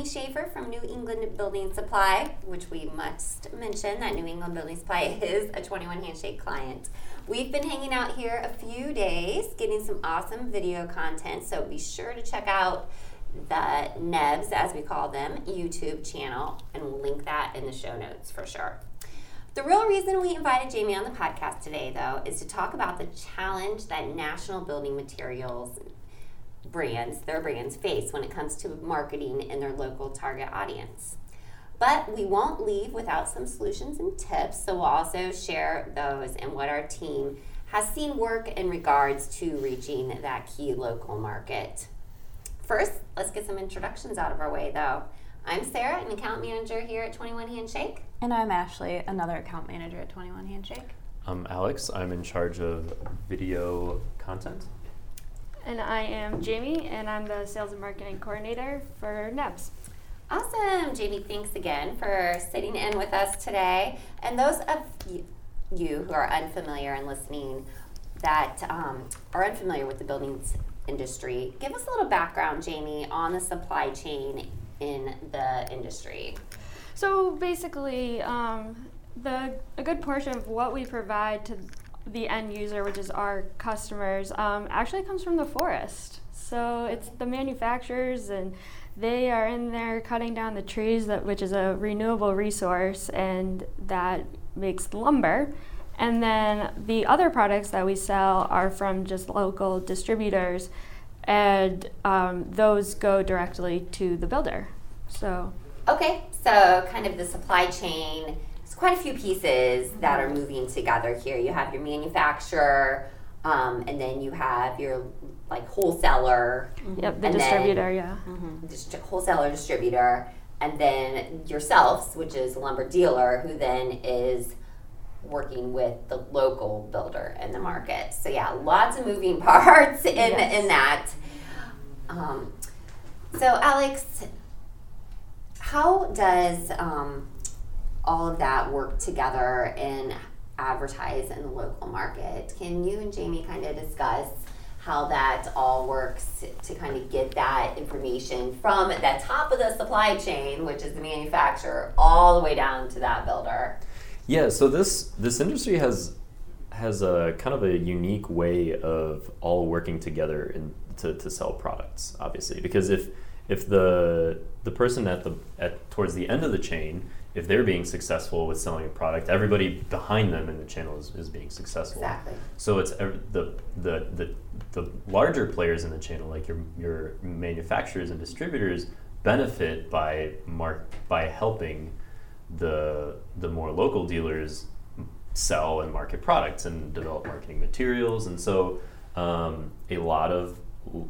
Jamie Schaefer from New England Building Supply, which we must mention that New England Building Supply is a 21 Handshake client. We've been hanging out here a few days, getting some awesome video content, so be sure to check out the NEBS, as we call them, YouTube channel, and we'll link that in the show notes for sure. The real reason we invited Jamie on the podcast today, though, is to talk about the challenge that national building materials brands, their brands face when it comes to marketing in their local target audience. But we won't leave without some solutions and tips, so we'll also share those and what our team has seen work in regards to reaching that key local market. First, let's get some introductions out of our way though. I'm Sarah, an account manager here at 21 Handshake. And I'm Ashley, another account manager at 21 Handshake. I'm Alex. I'm in charge of video content. And I am Jamie, and I'm the sales and marketing coordinator for NEBS. Awesome, Jamie. Thanks again for sitting in with us today. And those of you who are unfamiliar and listening that um, are unfamiliar with the buildings industry, give us a little background, Jamie, on the supply chain in the industry. So basically, um, the a good portion of what we provide to the end user, which is our customers, um, actually comes from the forest. So it's the manufacturers, and they are in there cutting down the trees, that which is a renewable resource, and that makes lumber. And then the other products that we sell are from just local distributors, and um, those go directly to the builder. So. Okay, so kind of the supply chain quite a few pieces that are moving together here. You have your manufacturer, um, and then you have your like wholesaler. Yep, the distributor, then, yeah. Mm-hmm. Dist- wholesaler, distributor, and then yourselves, which is a lumber dealer, who then is working with the local builder in the market. So yeah, lots of moving parts in yes. in that. Um, so Alex, how does um, all of that work together and advertise in the local market. Can you and Jamie kind of discuss how that all works to kind of get that information from the top of the supply chain, which is the manufacturer, all the way down to that builder? Yeah, so this this industry has has a kind of a unique way of all working together in, to, to sell products, obviously, because if if the the person at the at towards the end of the chain if they're being successful with selling a product, everybody behind them in the channel is, is being successful. Exactly. So it's the, the the the larger players in the channel, like your your manufacturers and distributors, benefit by mark by helping the the more local dealers sell and market products and develop marketing materials, and so um, a lot of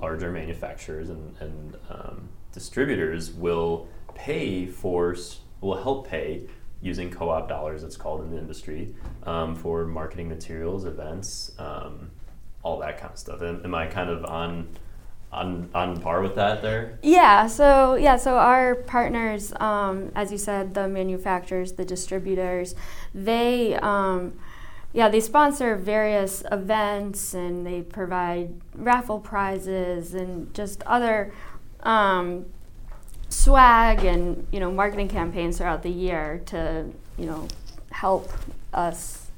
larger manufacturers and, and um, distributors will pay for will help pay using co-op dollars it's called in the industry um, for marketing materials events um, all that kind of stuff. Am, am i kind of on on on par with that there? Yeah so yeah so our partners um, as you said the manufacturers the distributors they um, yeah they sponsor various events and they provide raffle prizes and just other um, swag and you know marketing campaigns throughout the year to you know help us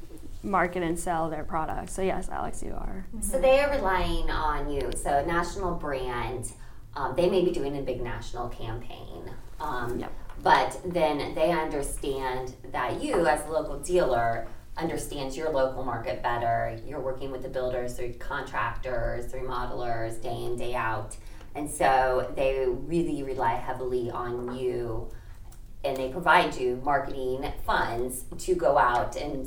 market and sell their products. So yes, Alex, you are. So they are relying on you. So national brand, um, they may be doing a big national campaign. Um, yep. But then they understand that you, as a local dealer, understands your local market better. You're working with the builders, through contractors, remodelers, day in day out and so they really rely heavily on you and they provide you marketing funds to go out and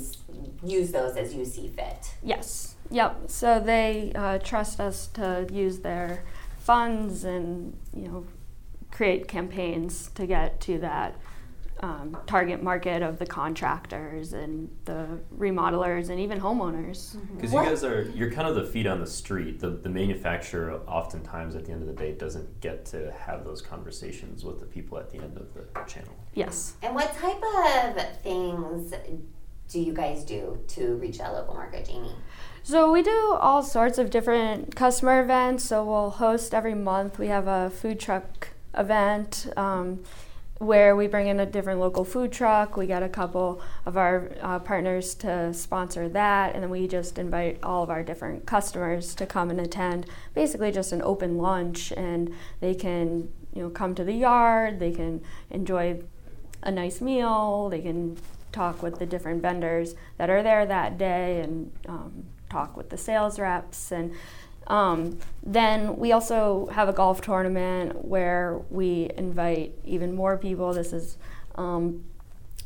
use those as you see fit. Yes. Yep. So they uh, trust us to use their funds and you know create campaigns to get to that um, target market of the contractors and the remodelers and even homeowners. Because mm-hmm. you guys are you're kind of the feet on the street. The the manufacturer oftentimes at the end of the day doesn't get to have those conversations with the people at the end of the channel. Yes. And what type of things do you guys do to reach that local market, Jamie? So we do all sorts of different customer events. So we'll host every month. We have a food truck event. Um, where we bring in a different local food truck. We got a couple of our uh, partners to sponsor that, and then we just invite all of our different customers to come and attend. Basically, just an open lunch, and they can you know come to the yard. They can enjoy a nice meal. They can talk with the different vendors that are there that day, and um, talk with the sales reps and um, then we also have a golf tournament where we invite even more people. This is, um,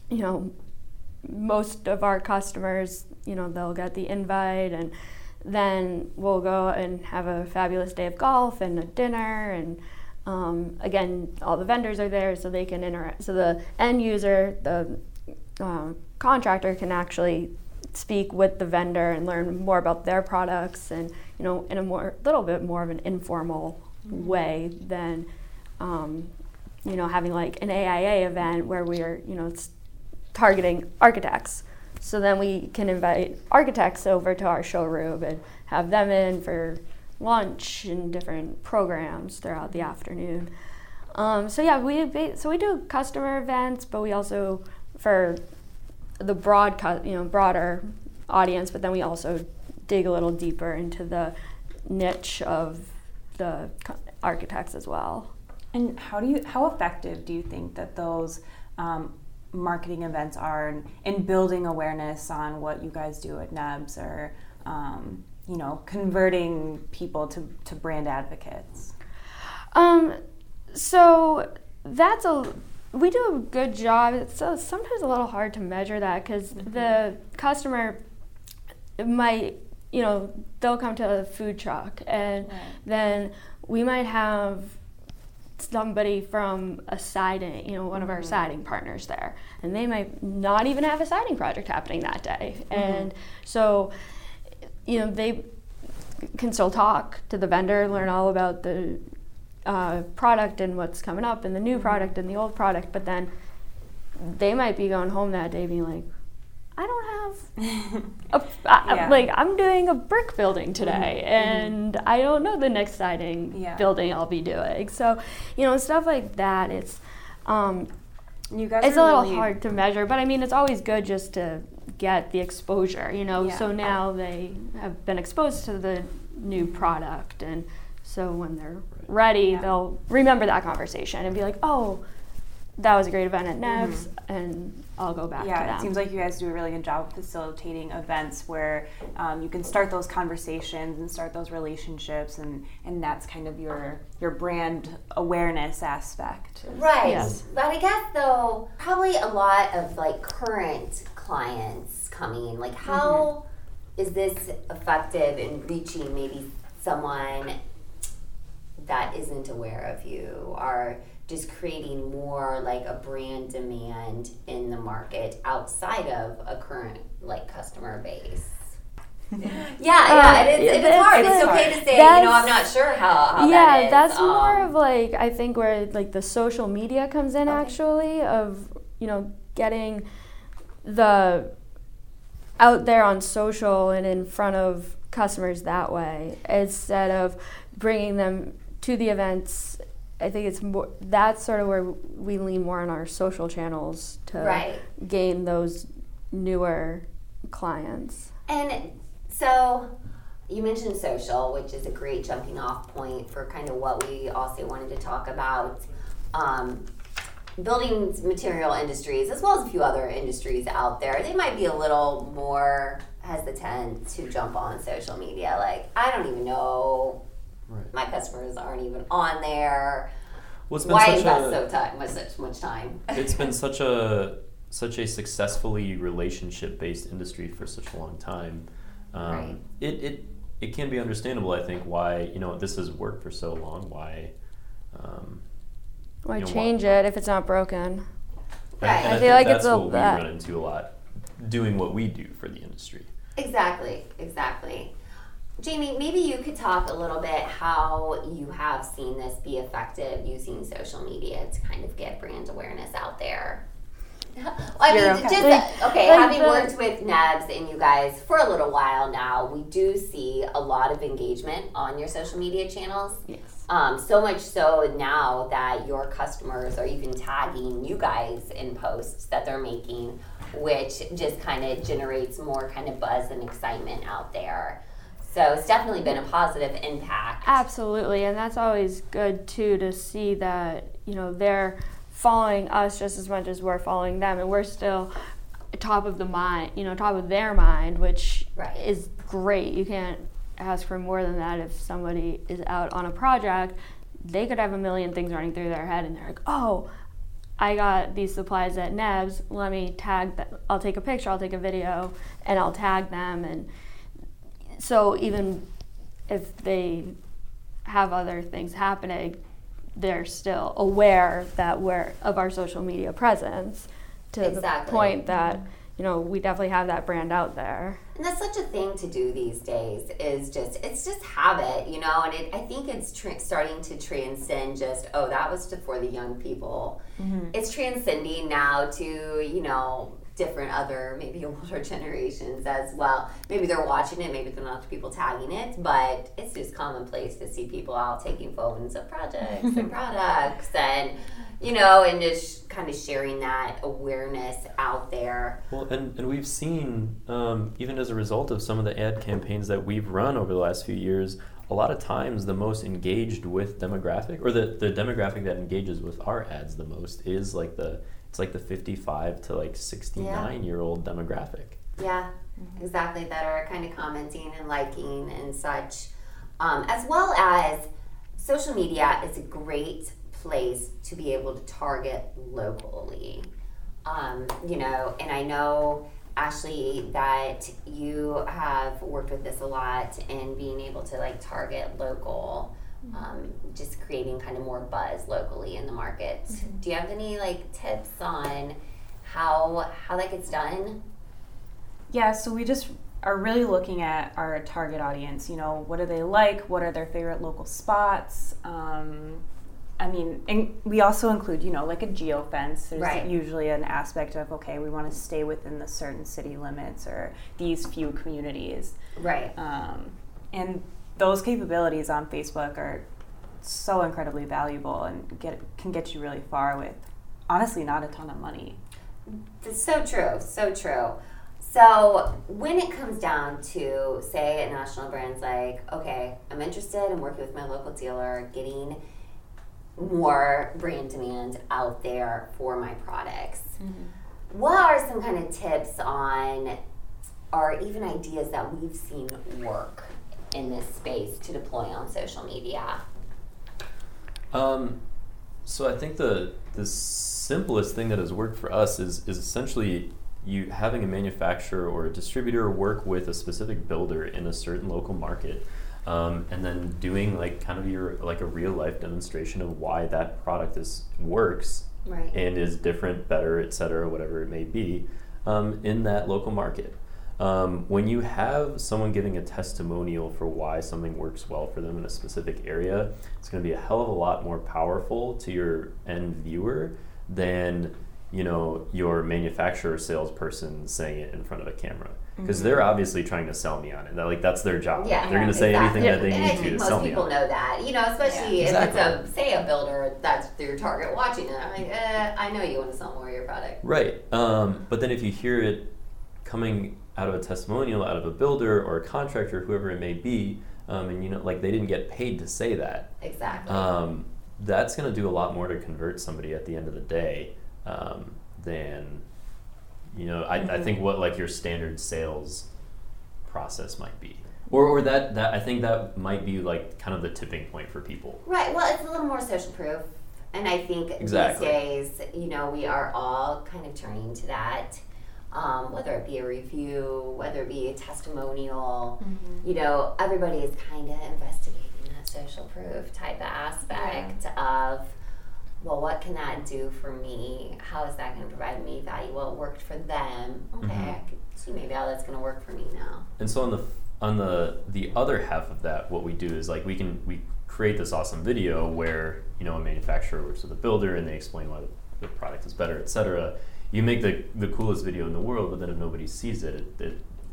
you know, most of our customers, you know, they'll get the invite and then we'll go and have a fabulous day of golf and a dinner and um, again all the vendors are there so they can interact so the end user the uh, contractor can actually speak with the vendor and learn more about their products and you know in a more little bit more of an informal way than um, you know having like an AIA event where we are you know targeting architects. So then we can invite architects over to our showroom and have them in for lunch and different programs throughout the afternoon. Um, so yeah, we so we do customer events, but we also for the broad, you know, broader audience, but then we also dig a little deeper into the niche of the architects as well. And how do you, how effective do you think that those um, marketing events are in, in, building awareness on what you guys do at NEBS or, um, you know, converting people to, to brand advocates? Um, so that's a we do a good job. It's sometimes a little hard to measure that because mm-hmm. the customer might, you know, they'll come to a food truck and right. then we might have somebody from a siding, you know, one mm-hmm. of our mm-hmm. siding partners there, and they might not even have a siding project happening that day. Mm-hmm. And so, you know, they can still talk to the vendor, learn all about the uh, product and what's coming up and the new mm-hmm. product and the old product, but then they might be going home that day being like, I don't have, a, yeah. like I'm doing a brick building today, mm-hmm. and mm-hmm. I don't know the next siding yeah. building I'll be doing. So, you know, stuff like that. It's, um, you guys. It's a little really hard to measure, but I mean, it's always good just to get the exposure. You know, yeah. so now they have been exposed to the new product and so when they're ready, yeah. they'll remember that conversation and be like, oh, that was a great event at NEBS, mm-hmm. and I'll go back yeah, to them. it seems like you guys do a really good job facilitating events where um, you can start those conversations and start those relationships, and, and that's kind of your your brand awareness aspect. Right. Yes. But I guess though, probably a lot of like current clients coming. Like, how mm-hmm. is this effective in reaching maybe someone that isn't aware of you are just creating more like a brand demand in the market outside of a current like customer base. yeah, yeah, uh, it is, it is hard. It's, okay to say, you know, I'm not sure how. how yeah, that that's um, more of like I think where like the social media comes in okay. actually of you know getting the out there on social and in front of customers that way instead of bringing them to the events I think it's more that's sort of where we lean more on our social channels to right. gain those newer clients. And so you mentioned social, which is a great jumping off point for kind of what we also wanted to talk about. Um, building material industries, as well as a few other industries out there, they might be a little more hesitant to jump on social media. Like, I don't even know Right. My customers aren't even on there. Well, Why invest that so time? Was such much time? it's been such a such a successfully relationship based industry for such a long time. Um, right. It it it can be understandable, I think, why you know this has worked for so long. Why. Um, why you know, change why, it if it's not broken? Right. I, I, feel like that's it's a, what we run into a lot, doing what we do for the industry. Exactly. Exactly. Jamie, maybe you could talk a little bit how you have seen this be effective using social media to kind of get brand awareness out there. I mean, okay. just like, okay, like having worked with NEBS and you guys for a little while now, we do see a lot of engagement on your social media channels. Yes. Um, so much so now that your customers are even tagging you guys in posts that they're making, which just kind of generates more kind of buzz and excitement out there. So it's definitely been a positive impact. Absolutely, and that's always good too to see that you know they're following us just as much as we're following them, and we're still top of the mind, you know, top of their mind, which Right. is great. You can't ask for more than that if somebody is out on a project. They could have a million things running through their head, and they're like, "Oh, I got these supplies at Nebs. Let me tag that. I'll take a picture. I'll take a video, and I'll tag them." And so even if they have other things happening, they're still aware that we're of our social media presence to Exactly. the point that mm-hmm. you know we definitely have that brand out there. And that's such a thing to do these days is just it's just habit, you know. And it, I think it's tr- starting to transcend just oh that was to, for the young people. Mm-hmm. It's transcending now to you know different other maybe older generations as well. Maybe they're watching it, maybe they're not the people tagging it, but it's just commonplace to see people out taking phones of projects and products and you know and just kind of sharing that awareness out there. Well, and, and we've seen, um, even as a result of some of the ad campaigns that we've run over the last few years, a lot of times the most engaged with demographic, or the, the demographic that engages with our ads the most, is like the it's like the 55 to like 69 year old demographic. Yeah, exactly. That are kind of commenting and liking and such, um, as well as social media is a great place to be able to target locally. Um, you know, and I know Ashley that you have worked with this a lot and being able to like target local. Um, just creating kind of more buzz locally in the market. Do you have any like tips on how how that gets done? Yeah, so we just are really looking at our target audience. You know, what do they like? What are their favorite local spots? Um, I mean, and we also include, you know, like a geo fence. There's Right. usually an aspect of, okay, we want to stay within the certain city limits or these few communities. Right. Um, and those capabilities on Facebook are so incredibly valuable and get can get you really far with honestly not a ton of money. It's so true, so true. So when it comes down to say a national brand's like, okay, I'm interested in working with my local dealer, getting more brand demand out there for my products. What are some kind of tips on or even ideas that we've seen work in this space to deploy on social media? Um, so I think the the simplest thing that has worked for us is is essentially you having a manufacturer or a distributor work with a specific builder in a certain local market, um, and then doing like kind of your like a real life demonstration of why that product is works Right. and is different, better, et cetera, whatever it may be, um, in that local market. Um, when you have someone giving a testimonial for why something works well for them in a specific area, it's going to be a hell of a lot more powerful to your end viewer than you know your manufacturer or salesperson saying it in front of a camera because they're obviously trying to sell me on it. That, like that's their job. Yeah, they're going to say exactly. anything that they and I need to think to most sell me Most people know that, you know, especially Yeah. if it's a say a builder that's their target watching it. I'm like, eh, I know you want to sell more of your product. Right. Um, but then if you hear it coming out of a testimonial, out of a builder or a contractor, whoever it may be, um, and you know, like they didn't get paid to say that, Exactly. um, that's going to do a lot more to convert somebody at the end of the day um, than, you know, I, I think what like your standard sales process might be. Or, or that, that I think that might be like kind of the tipping point for people. right. Well, it's a little more social proof, and I think Exactly. these days, you know, we are all kind of turning to that. Um, whether it be a review, whether it be a testimonial, you know, everybody is kind of investigating that social proof type of aspect of, well, what can that do for me? How is that going to provide me value? Well, it worked for them. Okay, Mhm. I could see maybe how that's going to work for me now. And so on the on the the other half of that, what we do is like we can we create this awesome video where you know a manufacturer works with a builder and they explain why the, the product is better, etc. You make the the coolest video in the world, but then if nobody sees it, it,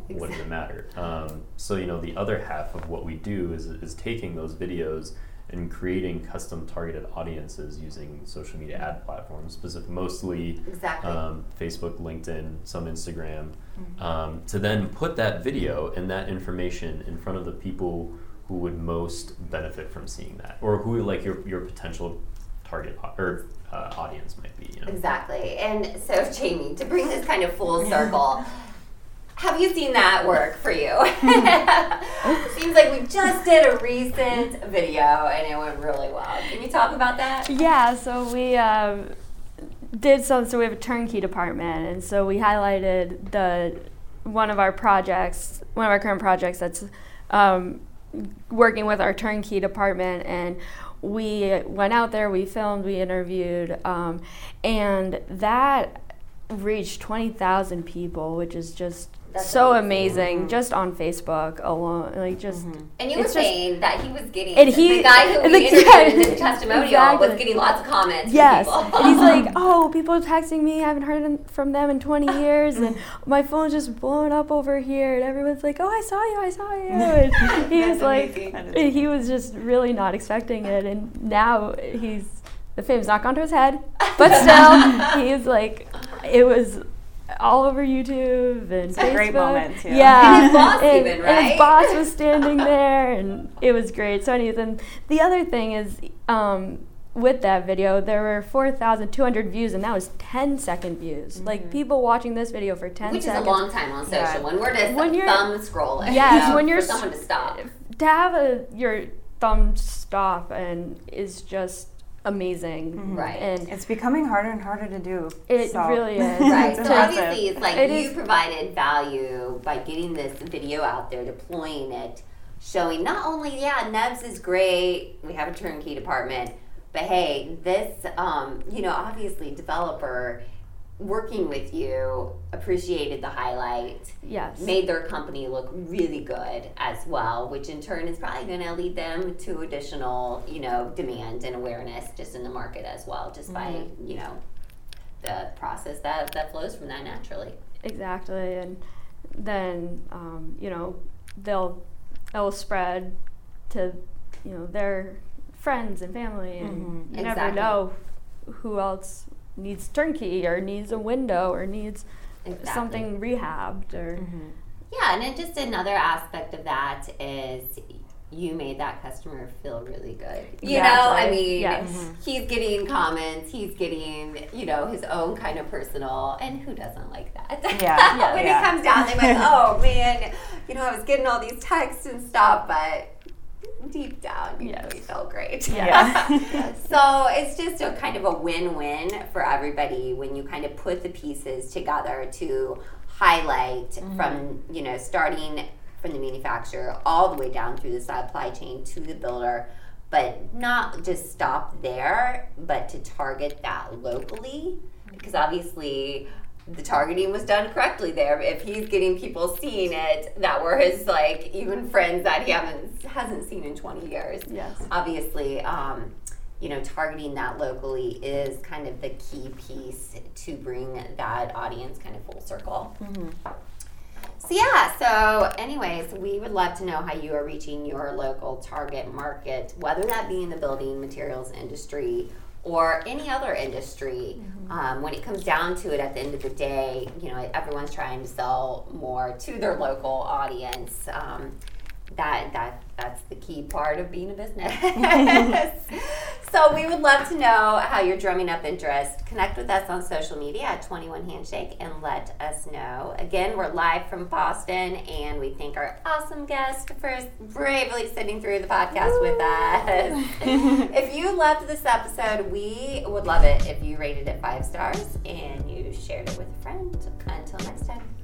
it what does it matter? Um, so you know the other half of what we do is is taking those videos and creating custom targeted audiences using social media ad platforms, specific, mostly Exactly. um, Facebook, LinkedIn, some Instagram, um, to then put that video and that information in front of the people who would most benefit from seeing that, or who like your your potential target or uh, audience might be. You know? Exactly. And so, Jamie, to bring this kind of full circle, have you seen that work for you? Seems like we just did a recent video and it went really well. Can you talk about that? Yeah, so we um, did some. So we have a turnkey department, and so we highlighted the one of our projects, one of our current projects that's um, working with our turnkey department, and we went out there, we filmed, we interviewed, um, and that reached twenty thousand people, which is just That's so amazing. amazing, mm-hmm. just on Facebook alone, like just. Mm-hmm. And you were It's just- saying that he was getting And he- the guy who we the- interviewed yeah, in this testimonial exactly. was getting lots of comments. Yes. From people. and he's like, oh, people are texting me. I haven't heard from them in 20 years. And mm-hmm. my phone's just blowing up over here. And everyone's like, oh, I saw you. I saw you. And he That's was like, amazing. he was just really not expecting it. And now he's, the fame's not gone to his head. But still, he's like, it was all over YouTube and It's a Facebook. great moment, too. Yeah. And his boss and, even, and right? his boss was standing there, and it was great. So, anyways, and the other thing is, um, with that video, there were 4,200 views, and that was 10 second views. Like people watching this video for 10 Which is a long time on social Yeah. when we're just When you're- thumb scrolling. Yes, you know, when you're for someone to stop. to have a your thumb stop and is just amazing. Right. And It's becoming harder and harder to do. it so- really is. Right. So obviously, it's like It you is- provided value by getting this video out there, deploying it, showing not only yeah, Nebs is great. We have a turnkey department, but hey, this um, you know obviously developer working with you appreciated the highlight Yes. made their company look really good as well, which in turn is probably going to lead them to additional, you know, demand and awareness just in the market as well, just by you know the process that that flows from that naturally. Exactly, and then um, you know they'll they'll spread to you know their friends and family, and Mhm. you never know who else needs turnkey or needs a window or needs Exactly. something rehabbed or Mm-hmm. Yeah, and then just another aspect of that is you made that customer feel really good. You know, I mean, Yes. he's getting comments, he's getting, you know, his own kind of personal, and who doesn't like that? Yeah, when yeah. it comes down, they're like, oh man, you know, I was getting all these texts and stuff, but deep down, you Yes. really felt great. Yeah. so it's just a kind of a win-win for everybody when you kind of put the pieces together to highlight mm-hmm. from you know starting from the manufacturer all the way down through the supply chain to the builder but not just stop there but to target that locally because obviously the targeting was done correctly there if he's getting people seeing it that were his like even friends that he haven't hasn't seen in 20 years yes. obviously, um, you know, targeting that locally is kind of the key piece to bring that audience kind of full circle. Mm-hmm. So yeah, so anyways, we would love to know how you are reaching your local target market, whether that be in the building materials industry or any other industry. Um, when it comes down to it, at the end of the day, you know, everyone's trying to sell more to their local audience. Um, that that that's the key part of being a business. so we would love to know how you're drumming up interest. Connect with us on social media at 21 Handshake and let us know. Again, we're live from Boston, and we thank our awesome guest for bravely sitting through the podcast with us. if you loved this episode, we would love it if you rated it five stars and you shared it with a friend. Until next time.